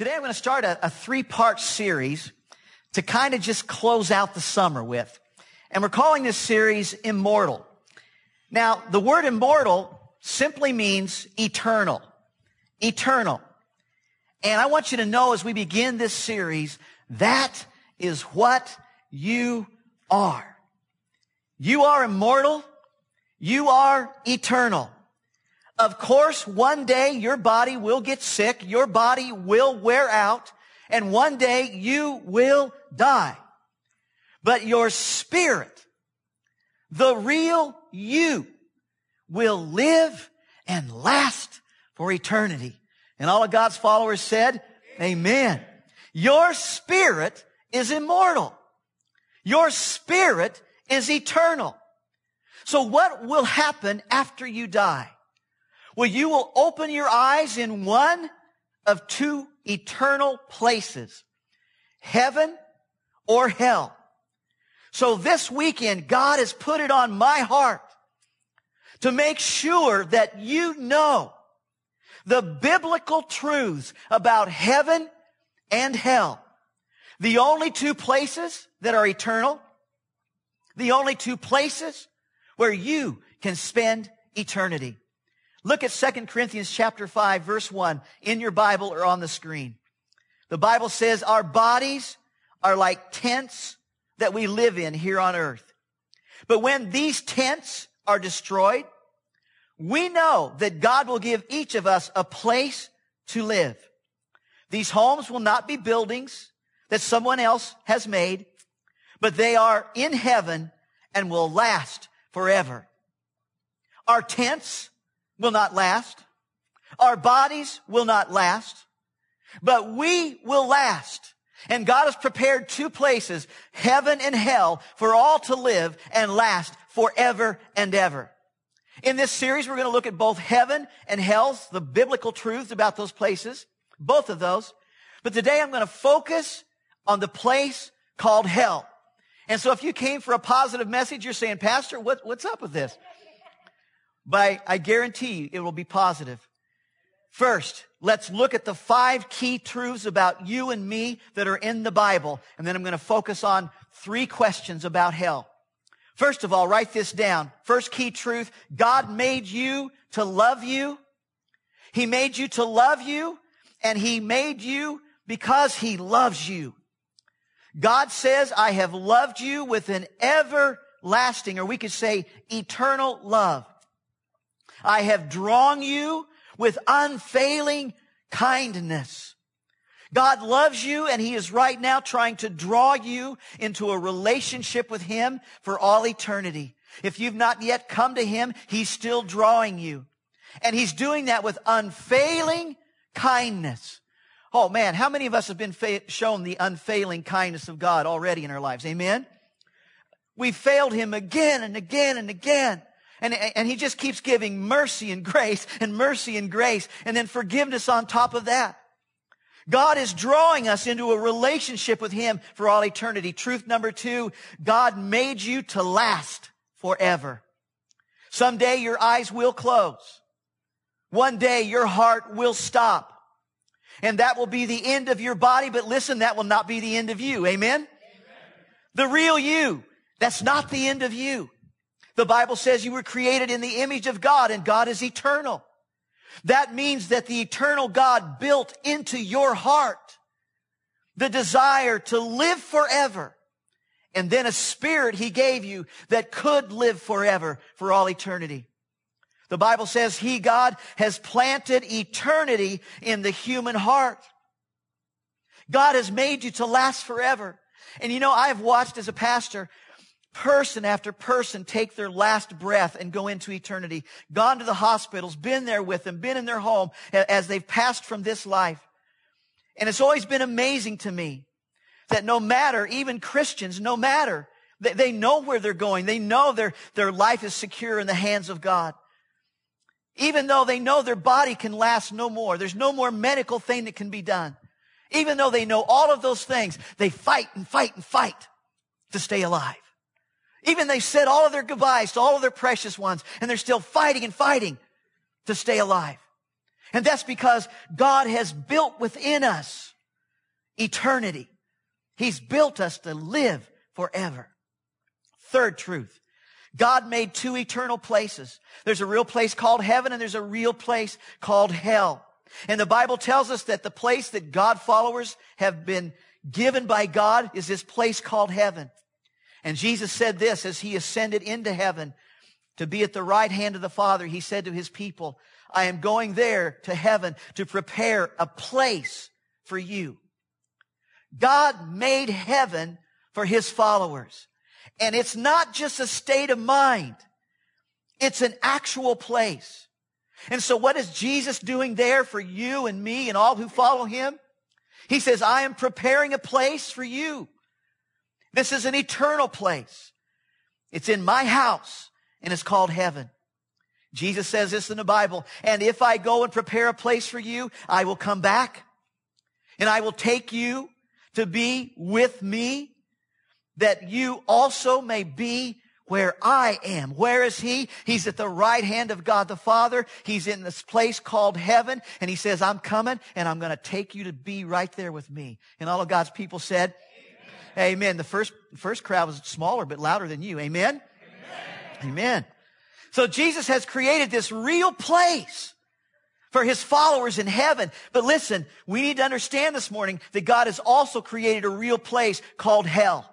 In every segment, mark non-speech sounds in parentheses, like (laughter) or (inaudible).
Today I'm going to start a, a three part series to kind of just close out the summer with. And we're calling this series Immortal. Now, the word immortal simply means eternal. Eternal. And I want you to know as we begin this series, that is what you are. You are immortal. You are eternal. Of course, one day your body will get sick, your body will wear out, and one day you will die. But your spirit, the real you, will live and last for eternity. And all of God's followers said, Amen. Your spirit is immortal. Your spirit is eternal. So what will happen after you die? Well, you will open your eyes in one of two eternal places, heaven or hell. So this weekend, God has put it on my heart to make sure that you know the biblical truths about heaven and hell. The only two places that are eternal, the only two places where you can spend eternity. Look at 2 Corinthians chapter 5 verse 1 in your Bible or on the screen. The Bible says our bodies are like tents that we live in here on earth. But when these tents are destroyed, we know that God will give each of us a place to live. These homes will not be buildings that someone else has made, but they are in heaven and will last forever. Our tents will not last. Our bodies will not last, but we will last. And God has prepared two places, heaven and hell, for all to live and last forever and ever. In this series, we're going to look at both heaven and hell, the biblical truths about those places, both of those. But today I'm going to focus on the place called hell. And so if you came for a positive message, you're saying, Pastor, what, what's up with this? But I, guarantee you it will be positive. First, let's look at the five key truths about you and me that are in the Bible. And then I'm going to focus on three questions about hell. First of all, write this down. First key truth, God made you to love you. He made you to love you and he made you because he loves you. God says, I have loved you with an everlasting, or we could say eternal love. I have drawn you with unfailing kindness. God loves you and he is right now trying to draw you into a relationship with him for all eternity. If you've not yet come to him, he's still drawing you. And he's doing that with unfailing kindness. Oh man, how many of us have been fa- shown the unfailing kindness of God already in our lives? Amen? We failed him again and again and again. And, and he just keeps giving mercy and grace and mercy and grace and then forgiveness on top of that. God is drawing us into a relationship with him for all eternity. Truth number two, God made you to last forever. Someday your eyes will close. One day your heart will stop. And that will be the end of your body, but listen, that will not be the end of you. Amen? Amen. The real you. That's not the end of you. The Bible says you were created in the image of God and God is eternal. That means that the eternal God built into your heart the desire to live forever and then a spirit he gave you that could live forever for all eternity. The Bible says he, God, has planted eternity in the human heart. God has made you to last forever. And you know, I've watched as a pastor person after person take their last breath and go into eternity. Gone to the hospitals, been there with them, been in their home as they've passed from this life. And it's always been amazing to me that no matter, even Christians, no matter, they, know where they're going. They know their, their life is secure in the hands of God. Even though they know their body can last no more. There's no more medical thing that can be done. Even though they know all of those things, they fight and fight and fight to stay alive. Even they said all of their goodbyes to all of their precious ones, and they're still fighting and fighting to stay alive. And that's because God has built within us eternity. He's built us to live forever. Third truth. God made two eternal places. There's a real place called heaven and there's a real place called hell. And the Bible tells us that the place that God followers have been given by God is this place called heaven. And Jesus said this as he ascended into heaven to be at the right hand of the Father. He said to his people, I am going there to heaven to prepare a place for you. God made heaven for his followers. And it's not just a state of mind. It's an actual place. And so what is Jesus doing there for you and me and all who follow him? He says, I am preparing a place for you. This is an eternal place. It's in my house and it's called heaven. Jesus says this in the Bible. And if I go and prepare a place for you, I will come back and I will take you to be with me that you also may be where I am. Where is he? He's at the right hand of God the Father. He's in this place called heaven. And he says, I'm coming and I'm going to take you to be right there with me. And all of God's people said, Amen. The first, first crowd was smaller but louder than you. Amen? Amen. Amen. So Jesus has created this real place for his followers in heaven. But listen, we need to understand this morning that God has also created a real place called hell.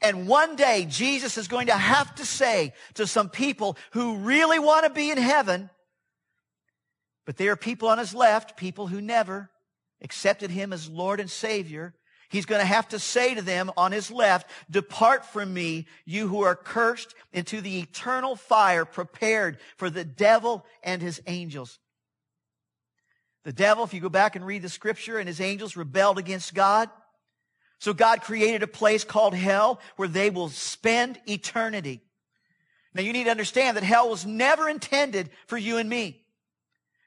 And one day Jesus is going to have to say to some people who really want to be in heaven, but there are people on his left, people who never accepted him as Lord and Savior. He's going to have to say to them on his left, depart from me, you who are cursed into the eternal fire prepared for the devil and his angels. The devil, if you go back and read the scripture, and his angels rebelled against God. So God created a place called hell where they will spend eternity. Now you need to understand that hell was never intended for you and me.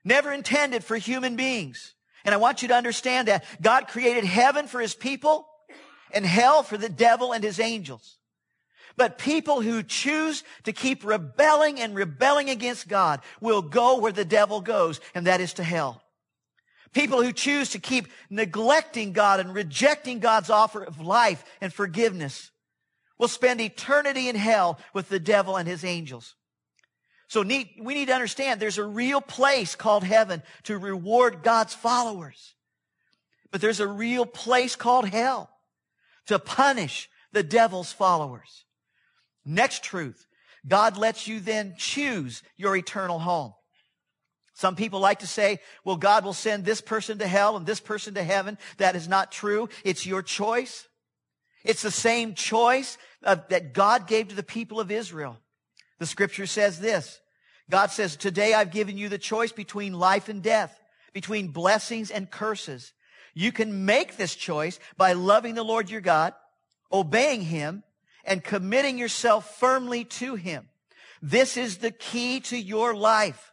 Never intended for human beings. And I want you to understand that God created heaven for his people and hell for the devil and his angels. But people who choose to keep rebelling and rebelling against God will go where the devil goes, and that is to hell. People who choose to keep neglecting God and rejecting God's offer of life and forgiveness will spend eternity in hell with the devil and his angels. So need, we need to understand there's a real place called heaven to reward God's followers. But there's a real place called hell to punish the devil's followers. Next truth. God lets you then choose your eternal home. Some people like to say, well, God will send this person to hell and this person to heaven. That is not true. It's your choice. It's the same choice uh, that God gave to the people of Israel. The scripture says this. God says, today I've given you the choice between life and death, between blessings and curses. You can make this choice by loving the Lord your God, obeying him, and committing yourself firmly to him. This is the key to your life.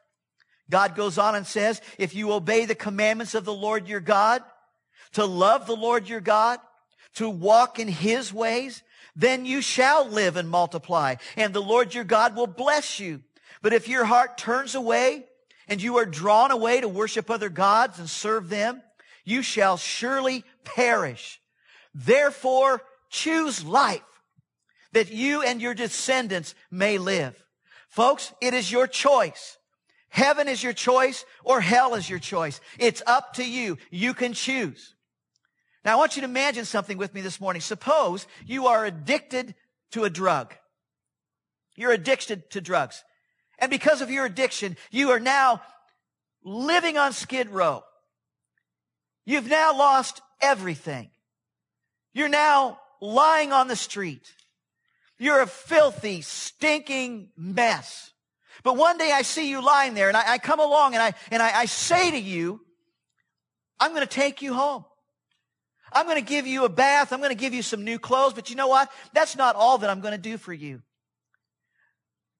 God goes on and says, if you obey the commandments of the Lord your God, to love the Lord your God, to walk in his ways, then you shall live and multiply, and the Lord your God will bless you. But if your heart turns away and you are drawn away to worship other gods and serve them, you shall surely perish. Therefore, choose life that you and your descendants may live. Folks, it is your choice. Heaven is your choice or hell is your choice. It's up to you. You can choose. Now I want you to imagine something with me this morning. Suppose you are addicted to a drug. You're addicted to drugs. And because of your addiction, you are now living on skid row. You've now lost everything. You're now lying on the street. You're a filthy, stinking mess. But one day I see you lying there and I, I come along and I, and I, I say to you, I'm going to take you home. I'm going to give you a bath. I'm going to give you some new clothes. But you know what? That's not all that I'm going to do for you.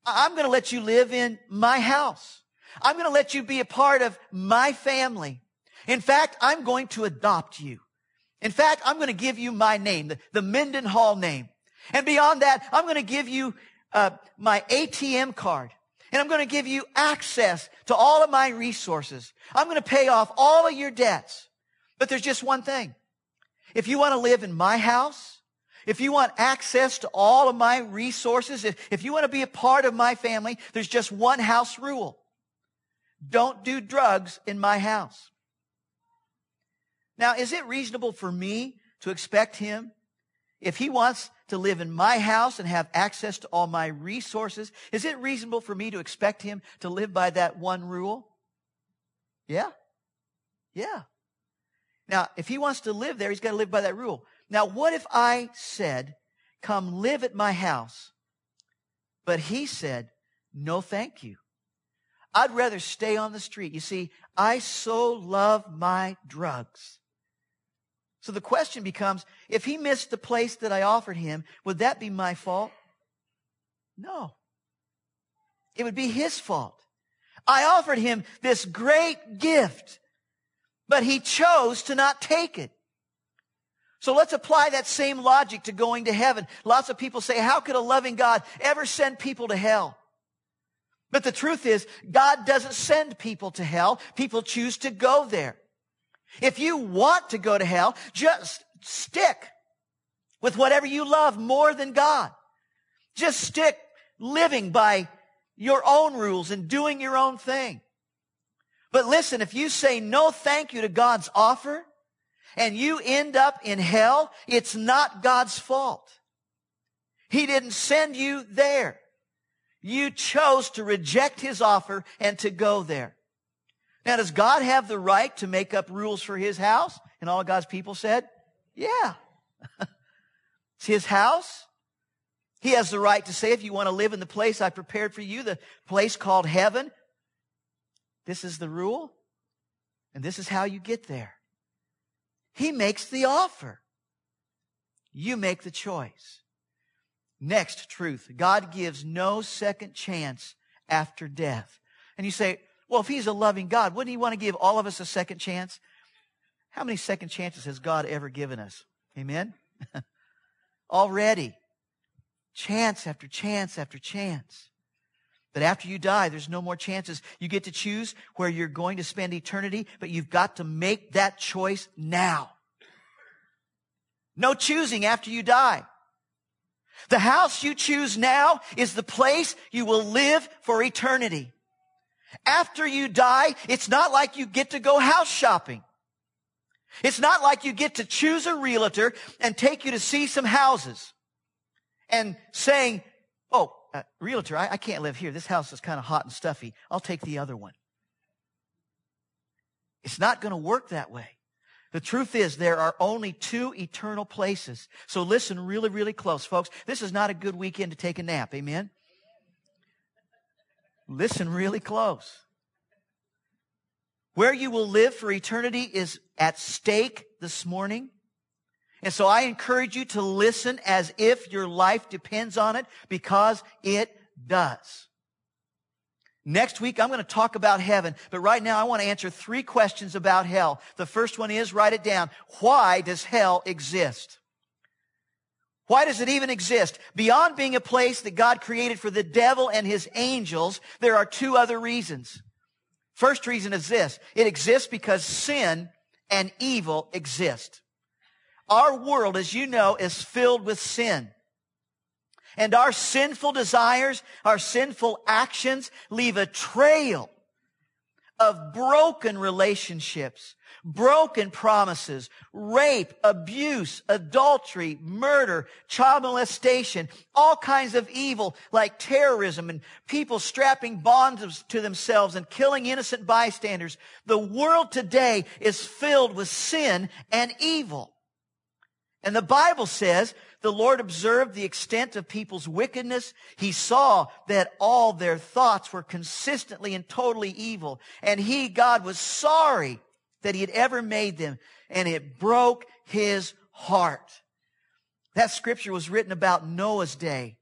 I'm going to let you live in my house. I'm going to let you be a part of my family. In fact, I'm going to adopt you. In fact, I'm going to give you my name, the, the Mendenhall name. And beyond that, I'm going to give you uh, my ATM card and I'm going to give you access to all of my resources. I'm going to pay off all of your debts. But there's just one thing. If you want to live in my house, if you want access to all of my resources, if, if you want to be a part of my family, there's just one house rule. Don't do drugs in my house. Now, is it reasonable for me to expect him, if he wants to live in my house and have access to all my resources, is it reasonable for me to expect him to live by that one rule? Yeah. Yeah. Now, if he wants to live there, he's got to live by that rule. Now, what if I said, come live at my house, but he said, no thank you. I'd rather stay on the street. You see, I so love my drugs. So the question becomes, if he missed the place that I offered him, would that be my fault? No. It would be his fault. I offered him this great gift, but he chose to not take it. So let's apply that same logic to going to heaven. Lots of people say, how could a loving God ever send people to hell? But the truth is, God doesn't send people to hell. People choose to go there. If you want to go to hell, just stick with whatever you love more than God. Just stick living by your own rules and doing your own thing. But listen, if you say no thank you to God's offer, and you end up in hell, it's not God's fault. He didn't send you there. You chose to reject his offer and to go there. Now, does God have the right to make up rules for his house? And all God's people said, yeah. (laughs) it's his house. He has the right to say, if you want to live in the place I prepared for you, the place called heaven, this is the rule, and this is how you get there. He makes the offer. You make the choice. Next truth. God gives no second chance after death. And you say, well, if he's a loving God, wouldn't he want to give all of us a second chance? How many second chances has God ever given us? Amen? (laughs) Already. Chance after chance after chance. But after you die, there's no more chances. You get to choose where you're going to spend eternity, but you've got to make that choice now. No choosing after you die. The house you choose now is the place you will live for eternity. After you die, it's not like you get to go house shopping. It's not like you get to choose a realtor and take you to see some houses and saying, Oh, uh, realtor, I, I can't live here. This house is kind of hot and stuffy. I'll take the other one. It's not going to work that way. The truth is there are only two eternal places. So listen really, really close, folks. This is not a good weekend to take a nap. Amen. Listen really close. Where you will live for eternity is at stake this morning. And so I encourage you to listen as if your life depends on it because it does. Next week, I'm going to talk about heaven, but right now I want to answer three questions about hell. The first one is, write it down. Why does hell exist? Why does it even exist? Beyond being a place that God created for the devil and his angels, there are two other reasons. First reason is this. It exists because sin and evil exist. Our world, as you know, is filled with sin. And our sinful desires, our sinful actions leave a trail of broken relationships, broken promises, rape, abuse, adultery, murder, child molestation, all kinds of evil like terrorism and people strapping bonds to themselves and killing innocent bystanders. The world today is filled with sin and evil. And the Bible says the Lord observed the extent of people's wickedness. He saw that all their thoughts were consistently and totally evil. And he, God, was sorry that he had ever made them. And it broke his heart. That scripture was written about Noah's day.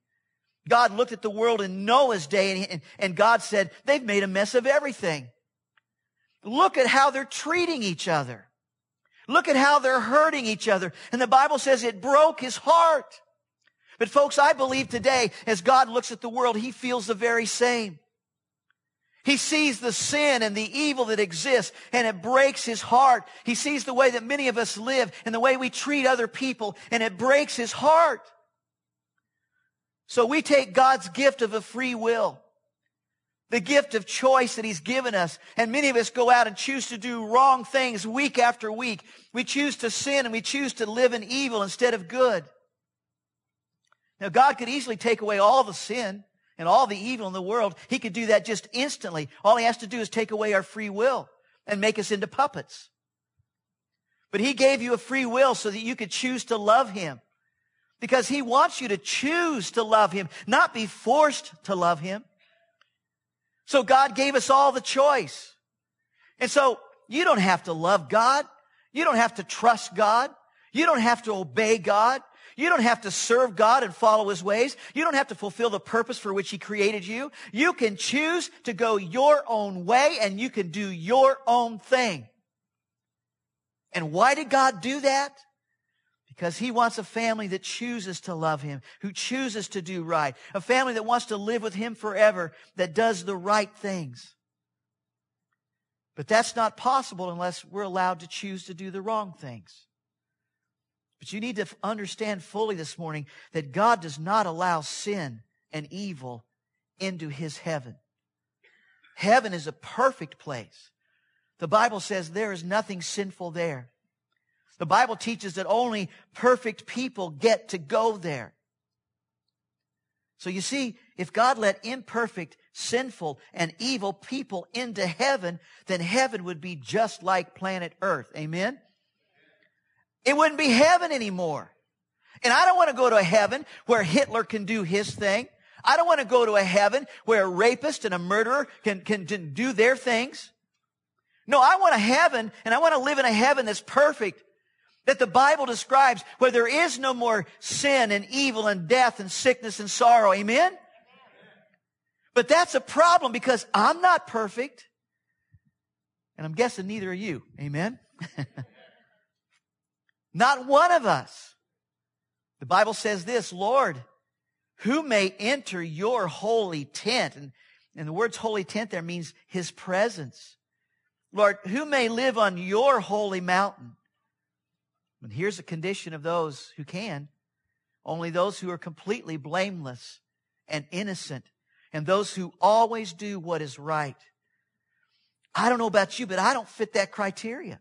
God looked at the world in Noah's day and, and God said, they've made a mess of everything. Look at how they're treating each other. Look at how they're hurting each other. And the Bible says it broke his heart. But folks, I believe today, as God looks at the world, he feels the very same. He sees the sin and the evil that exists and it breaks his heart. He sees the way that many of us live and the way we treat other people and it breaks his heart. So we take God's gift of a free will, the gift of choice that he's given us. And many of us go out and choose to do wrong things week after week. We choose to sin and we choose to live in evil instead of good. Now God could easily take away all the sin and all the evil in the world, he could do that just instantly. All he has to do is take away our free will and make us into puppets. But he gave you a free will so that you could choose to love him. Because he wants you to choose to love him, not be forced to love him. So God gave us all the choice. And so you don't have to love God. You don't have to trust God. You don't have to obey God. You don't have to serve God and follow His ways. You don't have to fulfill the purpose for which He created you. You can choose to go your own way and you can do your own thing. And why did God do that? Because He wants a family that chooses to love Him, who chooses to do right, a family that wants to live with Him forever, that does the right things. But that's not possible unless we're allowed to choose to do the wrong things. But you need to understand fully this morning that God does not allow sin and evil into his heaven. Heaven is a perfect place. The Bible says there is nothing sinful there. The Bible teaches that only perfect people get to go there. So you see, if God let imperfect, sinful, and evil people into heaven, then heaven would be just like planet Earth. Amen? It wouldn't be heaven anymore. And I don't want to go to a heaven where Hitler can do his thing. I don't want to go to a heaven where a rapist and a murderer can, can, can do their things. No, I want a heaven and I want to live in a heaven that's perfect that the Bible describes where there is no more sin and evil and death and sickness and sorrow. Amen? But that's a problem because I'm not perfect. And I'm guessing neither are you. Amen? (laughs) Not one of us. The Bible says this, Lord, who may enter your holy tent? And, and the words holy tent there means his presence. Lord, who may live on your holy mountain? And here's the condition of those who can. Only those who are completely blameless and innocent and those who always do what is right. I don't know about you, but I don't fit that criteria.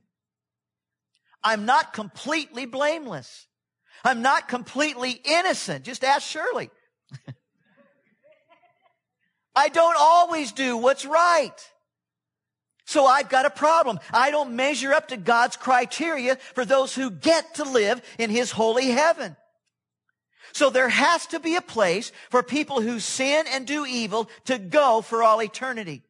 I'm not completely blameless. I'm not completely innocent. Just ask Shirley. (laughs) I don't always do what's right. So I've got a problem. I don't measure up to God's criteria for those who get to live in His holy heaven. So there has to be a place for people who sin and do evil to go for all eternity.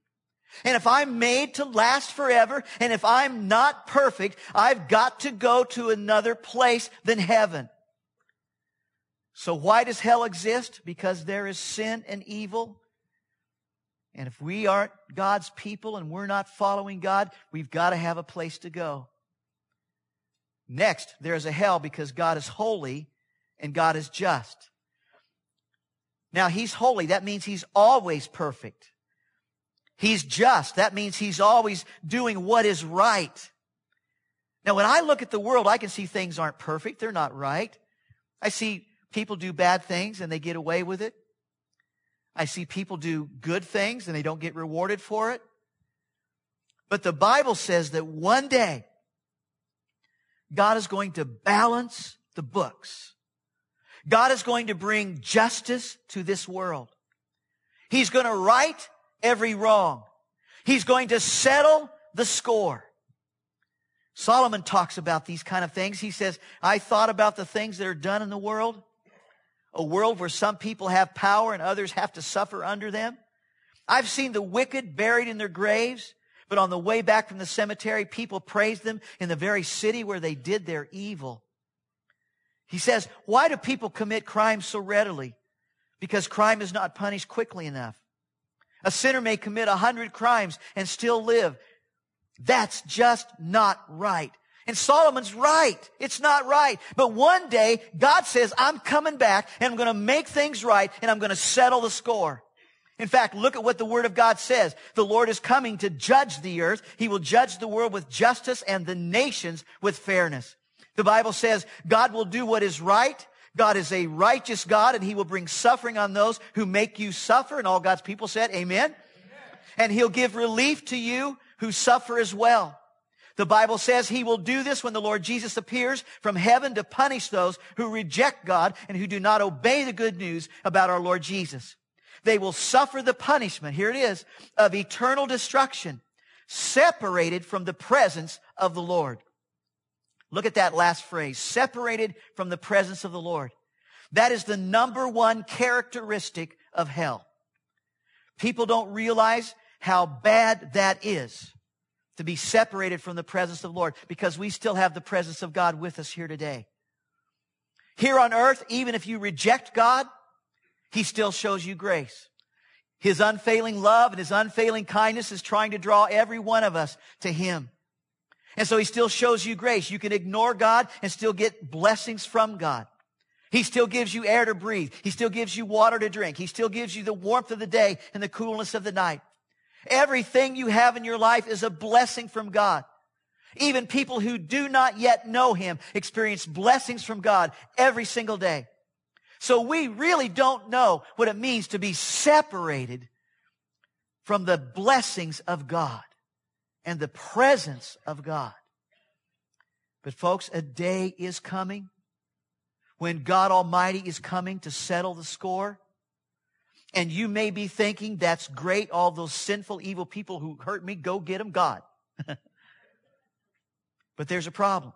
And if I'm made to last forever, and if I'm not perfect, I've got to go to another place than heaven. So why does hell exist? Because there is sin and evil. And if we aren't God's people and we're not following God, we've got to have a place to go. Next, there's a hell because God is holy and God is just. Now, He's holy. That means He's always perfect. He's just. That means he's always doing what is right. Now, when I look at the world, I can see things aren't perfect. They're not right. I see people do bad things and they get away with it. I see people do good things and they don't get rewarded for it. But the Bible says that one day, God is going to balance the books. God is going to bring justice to this world. He's going to right every wrong. He's going to settle the score. Solomon talks about these kind of things. He says, I thought about the things that are done in the world, a world where some people have power and others have to suffer under them. I've seen the wicked buried in their graves, but on the way back from the cemetery, people praise them in the very city where they did their evil. He says, why do people commit crimes so readily? Because crime is not punished quickly enough. A sinner may commit a hundred crimes and still live. That's just not right. And Solomon's right. It's not right. But one day, God says, I'm coming back and I'm going to make things right and I'm going to settle the score. In fact, look at what the Word of God says. The Lord is coming to judge the earth. He will judge the world with justice and the nations with fairness. The Bible says God will do what is right. God is a righteous God and He will bring suffering on those who make you suffer. And all God's people said, Amen. Amen. And He'll give relief to you who suffer as well. The Bible says he will do this when the Lord Jesus appears from heaven to punish those who reject God and who do not obey the good news about our Lord Jesus. They will suffer the punishment, here it is, of eternal destruction, separated from the presence of the Lord. Look at that last phrase, separated from the presence of the Lord. That is the number one characteristic of hell. People don't realize how bad that is to be separated from the presence of the Lord because we still have the presence of God with us here today. Here on earth, even if you reject God, He still shows you grace. His unfailing love and His unfailing kindness is trying to draw every one of us to Him. And so He still shows you grace. You can ignore God and still get blessings from God. He still gives you air to breathe. He still gives you water to drink. He still gives you the warmth of the day and the coolness of the night. Everything you have in your life is a blessing from God. Even people who do not yet know Him experience blessings from God every single day. So we really don't know what it means to be separated from the blessings of God and the presence of God. But folks, a day is coming when God Almighty is coming to settle the score. And you may be thinking, that's great. All those sinful, evil people who hurt me, go get them, God. (laughs) but there's a problem.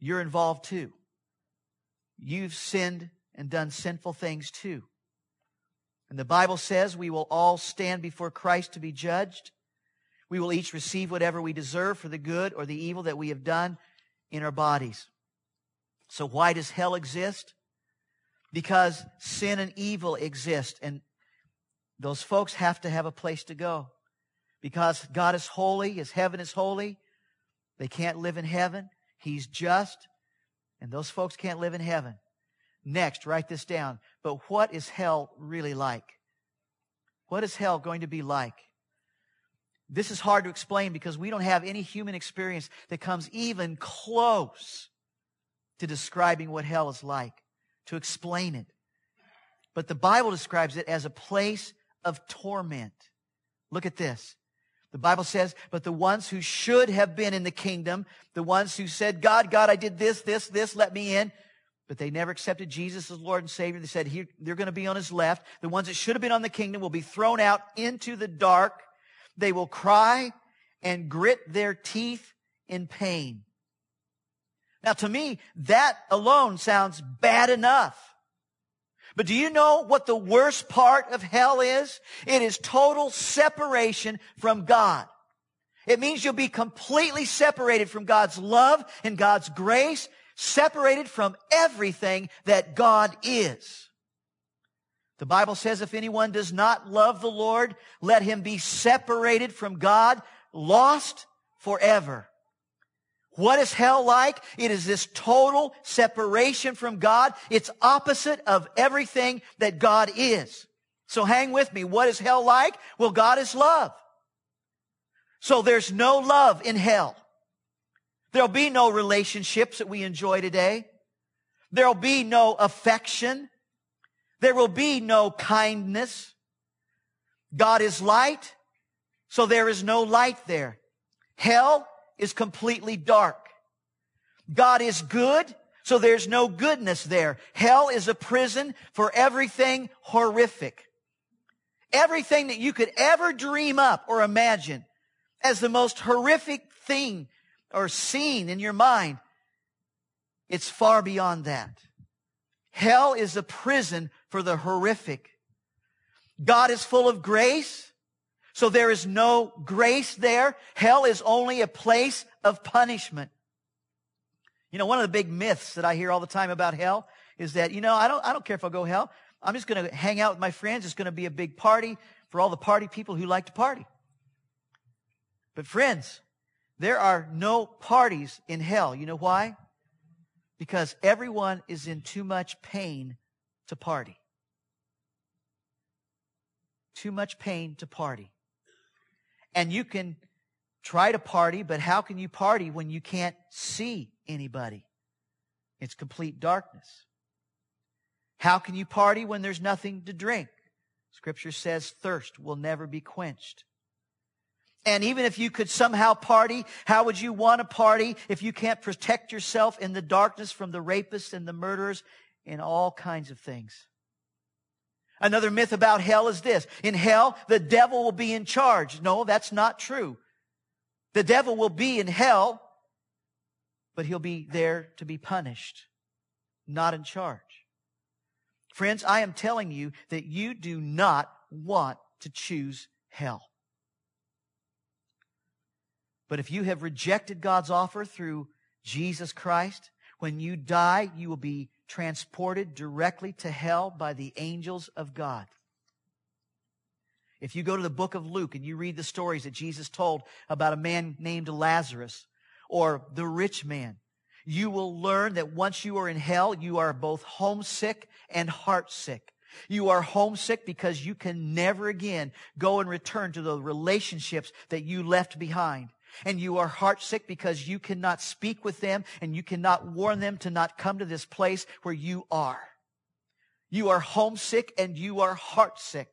You're involved too. You've sinned and done sinful things too. And the Bible says we will all stand before Christ to be judged. We will each receive whatever we deserve for the good or the evil that we have done in our bodies. So why does hell exist? Because sin and evil exist and those folks have to have a place to go because God is holy, His heaven is holy. They can't live in heaven. He's just, and those folks can't live in heaven. Next, write this down. But what is hell really like? What is hell going to be like? This is hard to explain because we don't have any human experience that comes even close to describing what hell is like to explain it. But the Bible describes it as a place of torment. Look at this. The Bible says, but the ones who should have been in the kingdom, the ones who said, God, God, I did this, this, this, let me in, but they never accepted Jesus as Lord and Savior. They said, they're going to be on his left. The ones that should have been on the kingdom will be thrown out into the dark. They will cry and grit their teeth in pain. Now to me, that alone sounds bad enough. But do you know what the worst part of hell is? It is total separation from God. It means you'll be completely separated from God's love and God's grace, separated from everything that God is. The Bible says if anyone does not love the Lord, let him be separated from God, lost forever. What is hell like? It is this total separation from God. It's opposite of everything that God is. So hang with me. What is hell like? Well, God is love. So there's no love in hell. There'll be no relationships that we enjoy today. There'll be no affection. There will be no kindness. God is light, so there is no light there. Hell is completely dark. God is good, so there's no goodness there. Hell is a prison for everything horrific. Everything that you could ever dream up or imagine as the most horrific thing or scene in your mind, it's far beyond that. Hell is a prison for the horrific. God is full of grace. So there is no grace there. Hell is only a place of punishment. You know, one of the big myths that I hear all the time about hell is that, you know, I don't, I don't care if I go hell. I'm just going to hang out with my friends. It's going to be a big party for all the party people who like to party. But friends, there are no parties in hell. You know why? Because everyone is in too much pain to party. too much pain to party. And you can try to party, but how can you party when you can't see anybody? It's complete darkness. How can you party when there's nothing to drink? Scripture says thirst will never be quenched. And even if you could somehow party, how would you want to party if you can't protect yourself in the darkness from the rapists and the murderers and all kinds of things? Another myth about hell is this. In hell, the devil will be in charge. No, that's not true. The devil will be in hell, but he'll be there to be punished, not in charge. Friends, I am telling you that you do not want to choose hell. But if you have rejected God's offer through Jesus Christ, when you die, you will be transported directly to hell by the angels of God. If you go to the book of Luke and you read the stories that Jesus told about a man named Lazarus or the rich man, you will learn that once you are in hell, you are both homesick and heartsick. You are homesick because you can never again go and return to the relationships that you left behind. And you are heartsick because you cannot speak with them and you cannot warn them to not come to this place where you are. You are homesick and you are heartsick.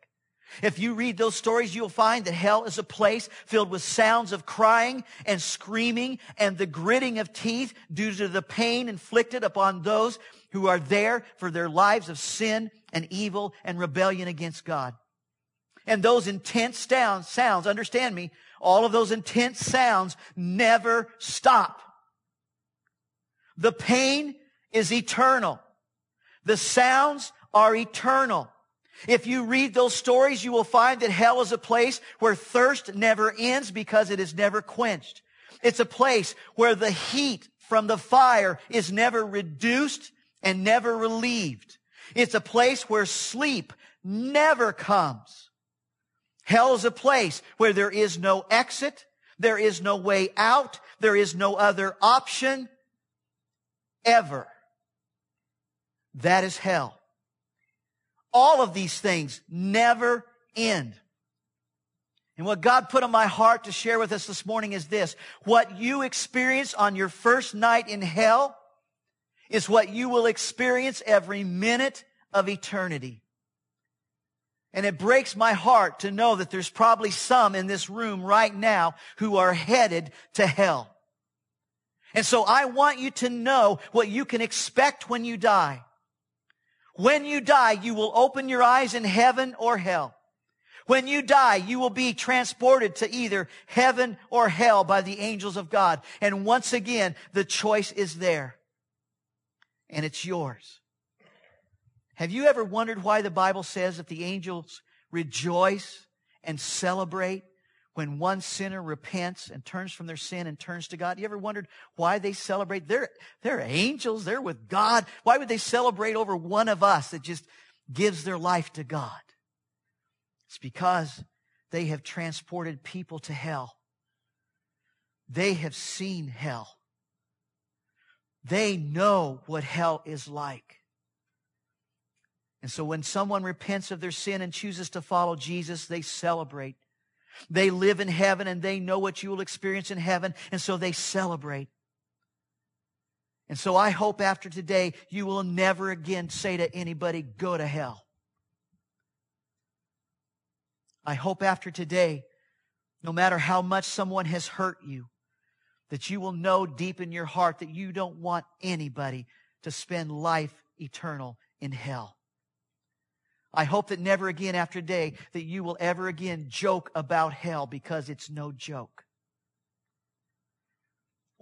If you read those stories, you'll find that hell is a place filled with sounds of crying and screaming and the gritting of teeth due to the pain inflicted upon those who are there for their lives of sin and evil and rebellion against God. And those intense sounds, sounds, understand me, all of those intense sounds never stop. The pain is eternal. The sounds are eternal. If you read those stories, you will find that hell is a place where thirst never ends because it is never quenched. It's a place where the heat from the fire is never reduced and never relieved. It's a place where sleep never comes. Hell is a place where there is no exit, there is no way out, there is no other option ever. That is hell all of these things never end. And what God put on my heart to share with us this morning is this. What you experience on your first night in hell is what you will experience every minute of eternity. And it breaks my heart to know that there's probably some in this room right now who are headed to hell. And so I want you to know what you can expect when you die. When you die, you will open your eyes in heaven or hell. When you die, you will be transported to either heaven or hell by the angels of God. And once again, the choice is there. And it's yours. Have you ever wondered why the Bible says that the angels rejoice and celebrate when one sinner repents and turns from their sin and turns to God? You ever wondered why they celebrate? They're, they're angels. They're with God. Why would they celebrate over one of us that just gives their life to God? It's because they have transported people to hell. They have seen hell. They know what hell is like. And so when someone repents of their sin and chooses to follow Jesus, they celebrate they live in heaven and they know what you will experience in heaven, and so they celebrate. And so I hope after today you will never again say to anybody, go to hell. I hope after today, no matter how much someone has hurt you, that you will know deep in your heart that you don't want anybody to spend life eternal in hell. I hope that never again after day that you will ever again joke about hell because it's no joke.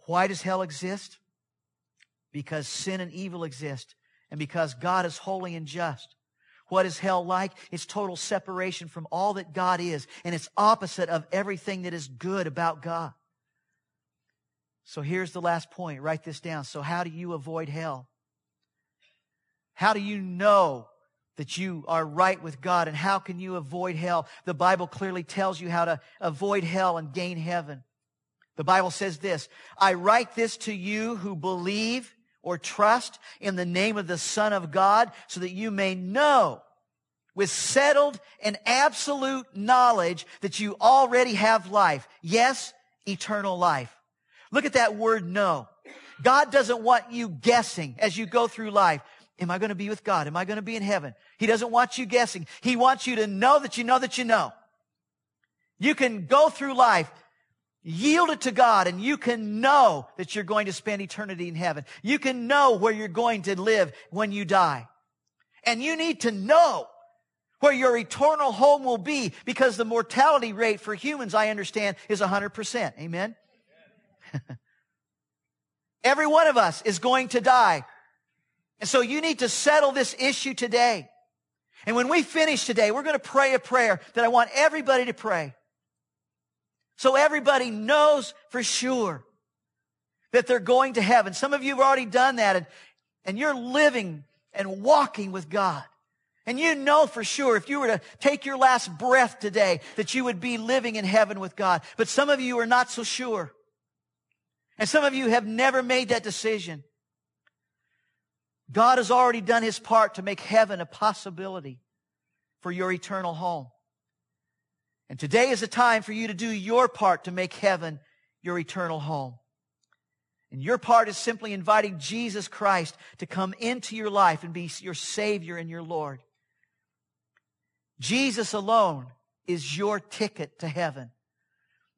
Why does hell exist? Because sin and evil exist and because God is holy and just. What is hell like? It's total separation from all that God is and it's opposite of everything that is good about God. So here's the last point. Write this down. So how do you avoid hell? How do you know that you are right with God and how can you avoid hell? The Bible clearly tells you how to avoid hell and gain heaven. The Bible says this, I write this to you who believe or trust in the name of the Son of God so that you may know with settled and absolute knowledge that you already have life. Yes, eternal life. Look at that word know. God doesn't want you guessing as you go through life. Am I going to be with God? Am I going to be in heaven? He doesn't want you guessing. He wants you to know that you know that you know. You can go through life, yield it to God, and you can know that you're going to spend eternity in heaven. You can know where you're going to live when you die. And you need to know where your eternal home will be because the mortality rate for humans, I understand, is 100%. Amen? (laughs) Every one of us is going to die. And so you need to settle this issue today. And when we finish today, we're going to pray a prayer that I want everybody to pray. So everybody knows for sure that they're going to heaven. Some of you have already done that and, and you're living and walking with God. And you know for sure if you were to take your last breath today that you would be living in heaven with God. But some of you are not so sure. And some of you have never made that decision. God has already done his part to make heaven a possibility for your eternal home. And today is a time for you to do your part to make heaven your eternal home. And your part is simply inviting Jesus Christ to come into your life and be your Savior and your Lord. Jesus alone is your ticket to heaven.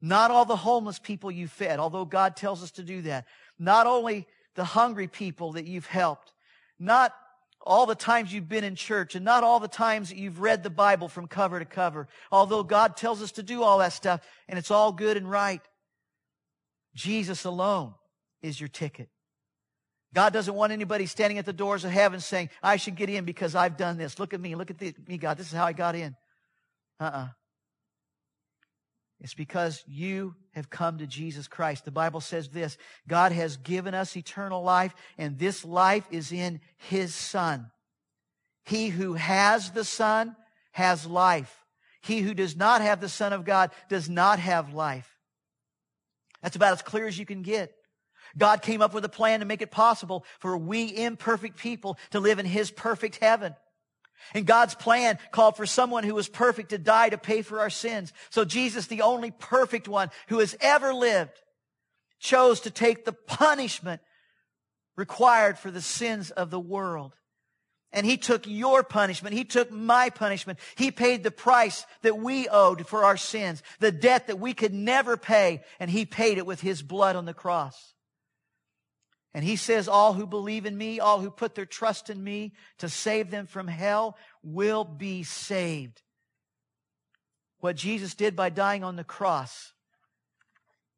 Not all the homeless people you fed, although God tells us to do that. Not only the hungry people that you've helped. Not all the times you've been in church and not all the times that you've read the Bible from cover to cover. Although God tells us to do all that stuff and it's all good and right. Jesus alone is your ticket. God doesn't want anybody standing at the doors of heaven saying, I should get in because I've done this. Look at me. Look at the, me, God. This is how I got in. Uh-uh. It's because you have come to Jesus Christ. The Bible says this, God has given us eternal life and this life is in His Son. He who has the Son has life. He who does not have the Son of God does not have life. That's about as clear as you can get. God came up with a plan to make it possible for we imperfect people to live in His perfect heaven. And God's plan called for someone who was perfect to die to pay for our sins. So Jesus, the only perfect one who has ever lived, chose to take the punishment required for the sins of the world. And he took your punishment. He took my punishment. He paid the price that we owed for our sins, the debt that we could never pay, and he paid it with his blood on the cross. And he says, all who believe in me, all who put their trust in me to save them from hell will be saved. What Jesus did by dying on the cross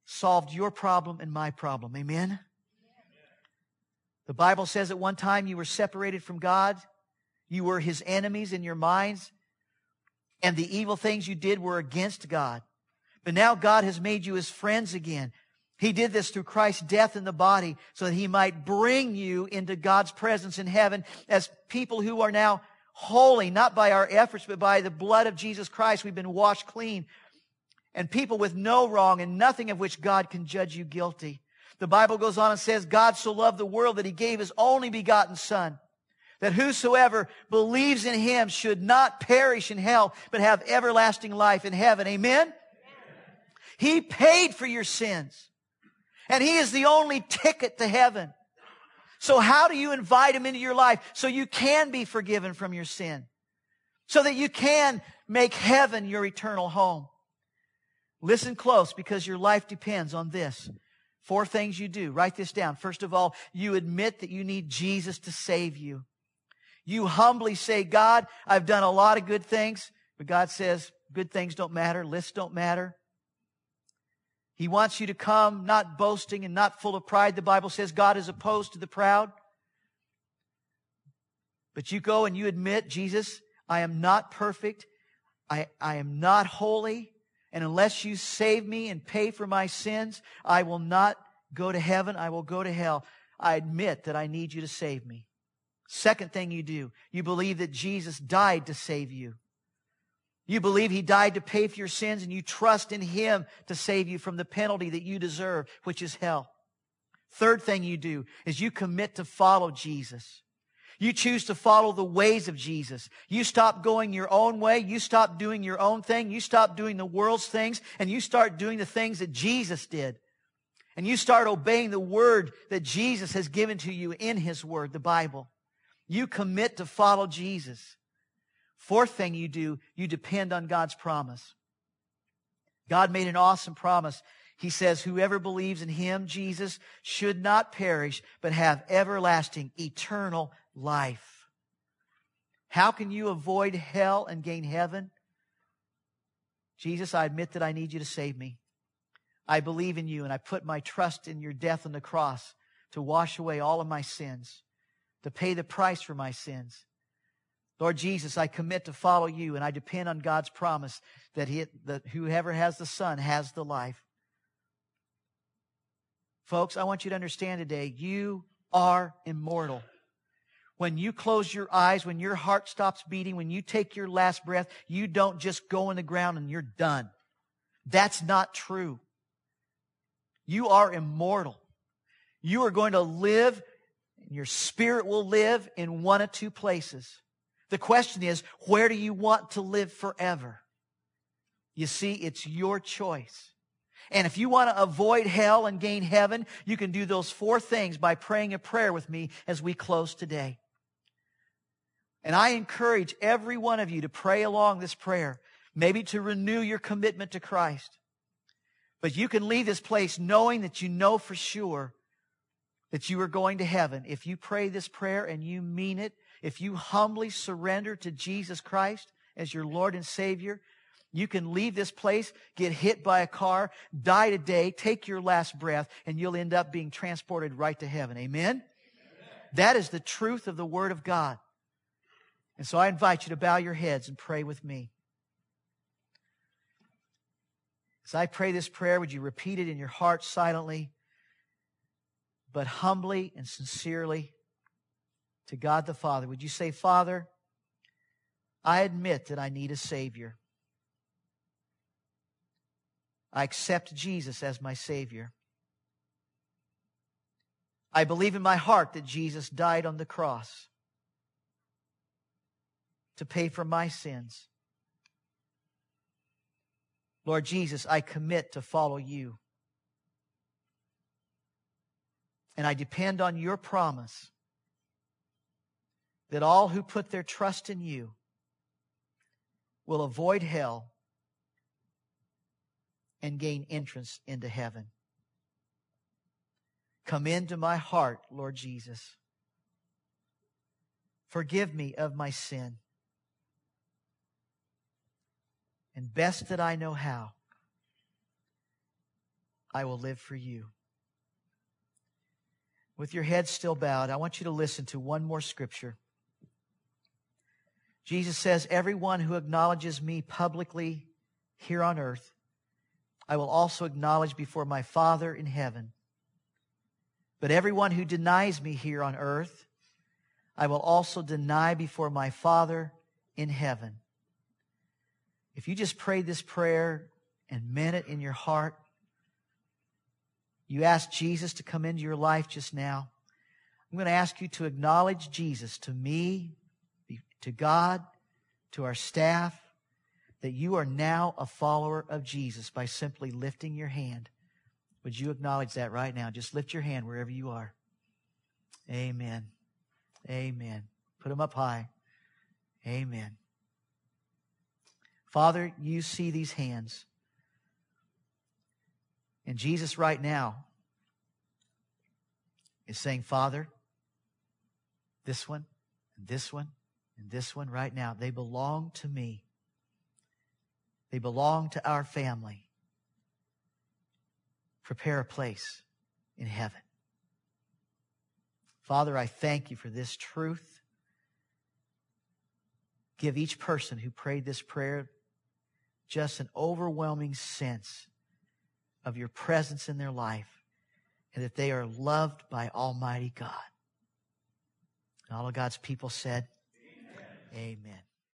solved your problem and my problem. Amen? The Bible says at one time you were separated from God. You were his enemies in your minds. And the evil things you did were against God. But now God has made you his friends again. He did this through Christ's death in the body so that he might bring you into God's presence in heaven as people who are now holy, not by our efforts, but by the blood of Jesus Christ. We've been washed clean and people with no wrong and nothing of which God can judge you guilty. The Bible goes on and says, God so loved the world that he gave his only begotten son, that whosoever believes in him should not perish in hell, but have everlasting life in heaven. Amen? Amen. He paid for your sins. And He is the only ticket to heaven. So how do you invite Him into your life so you can be forgiven from your sin? So that you can make heaven your eternal home. Listen close because your life depends on this. Four things you do. Write this down. First of all, you admit that you need Jesus to save you. You humbly say, God, I've done a lot of good things, but God says, good things don't matter, lists don't matter. He wants you to come not boasting and not full of pride. The Bible says God is opposed to the proud. But you go and you admit, Jesus, I am not perfect. I, I am not holy. And unless you save me and pay for my sins, I will not go to heaven. I will go to hell. I admit that I need you to save me. Second thing you do, you believe that Jesus died to save you. You believe he died to pay for your sins and you trust in him to save you from the penalty that you deserve, which is hell. Third thing you do is you commit to follow Jesus. You choose to follow the ways of Jesus. You stop going your own way. You stop doing your own thing. You stop doing the world's things and you start doing the things that Jesus did. And you start obeying the word that Jesus has given to you in his word, the Bible. You commit to follow Jesus. Fourth thing you do, you depend on God's promise. God made an awesome promise. He says, whoever believes in him, Jesus, should not perish, but have everlasting, eternal life. How can you avoid hell and gain heaven? Jesus, I admit that I need you to save me. I believe in you and I put my trust in your death on the cross to wash away all of my sins, to pay the price for my sins. Lord Jesus, I commit to follow you and I depend on God's promise that, he, that whoever has the Son has the life. Folks, I want you to understand today, you are immortal. When you close your eyes, when your heart stops beating, when you take your last breath, you don't just go in the ground and you're done. That's not true. You are immortal. You are going to live, and your spirit will live in one of two places. The question is, where do you want to live forever? You see, it's your choice. And if you want to avoid hell and gain heaven, you can do those four things by praying a prayer with me as we close today. And I encourage every one of you to pray along this prayer, maybe to renew your commitment to Christ. But you can leave this place knowing that you know for sure that you are going to heaven. If you pray this prayer and you mean it, if you humbly surrender to Jesus Christ as your Lord and Savior, you can leave this place, get hit by a car, die today, take your last breath, and you'll end up being transported right to heaven. Amen? Amen? That is the truth of the Word of God. And so I invite you to bow your heads and pray with me. As I pray this prayer, would you repeat it in your heart silently, but humbly and sincerely to God the Father? Would you say, Father, I admit that I need a Savior. I accept Jesus as my Savior. I believe in my heart that Jesus died on the cross to pay for my sins. Lord Jesus, I commit to follow you. And I depend on your promise that all who put their trust in you will avoid hell and gain entrance into heaven. Come into my heart, Lord Jesus. Forgive me of my sin. And best that I know how, I will live for you. With your head still bowed, I want you to listen to one more scripture. Jesus says, Everyone who acknowledges me publicly here on earth, I will also acknowledge before my Father in heaven. But everyone who denies me here on earth, I will also deny before my Father in heaven. If you just prayed this prayer and meant it in your heart, you asked Jesus to come into your life just now, I'm going to ask you to acknowledge Jesus to me, to God, to our staff, that you are now a follower of Jesus by simply lifting your hand. Would you acknowledge that right now? Just lift your hand wherever you are. Amen. Amen. Put them up high. Amen. Father, you see these hands. And Jesus, right now, is saying, Father, this one, and this one, and this one right now, they belong to me. They belong to our family. Prepare a place in heaven. Father, I thank you for this truth. Give each person who prayed this prayer just an overwhelming sense of your presence in their life and that they are loved by Almighty God. And all of God's people said. Amen.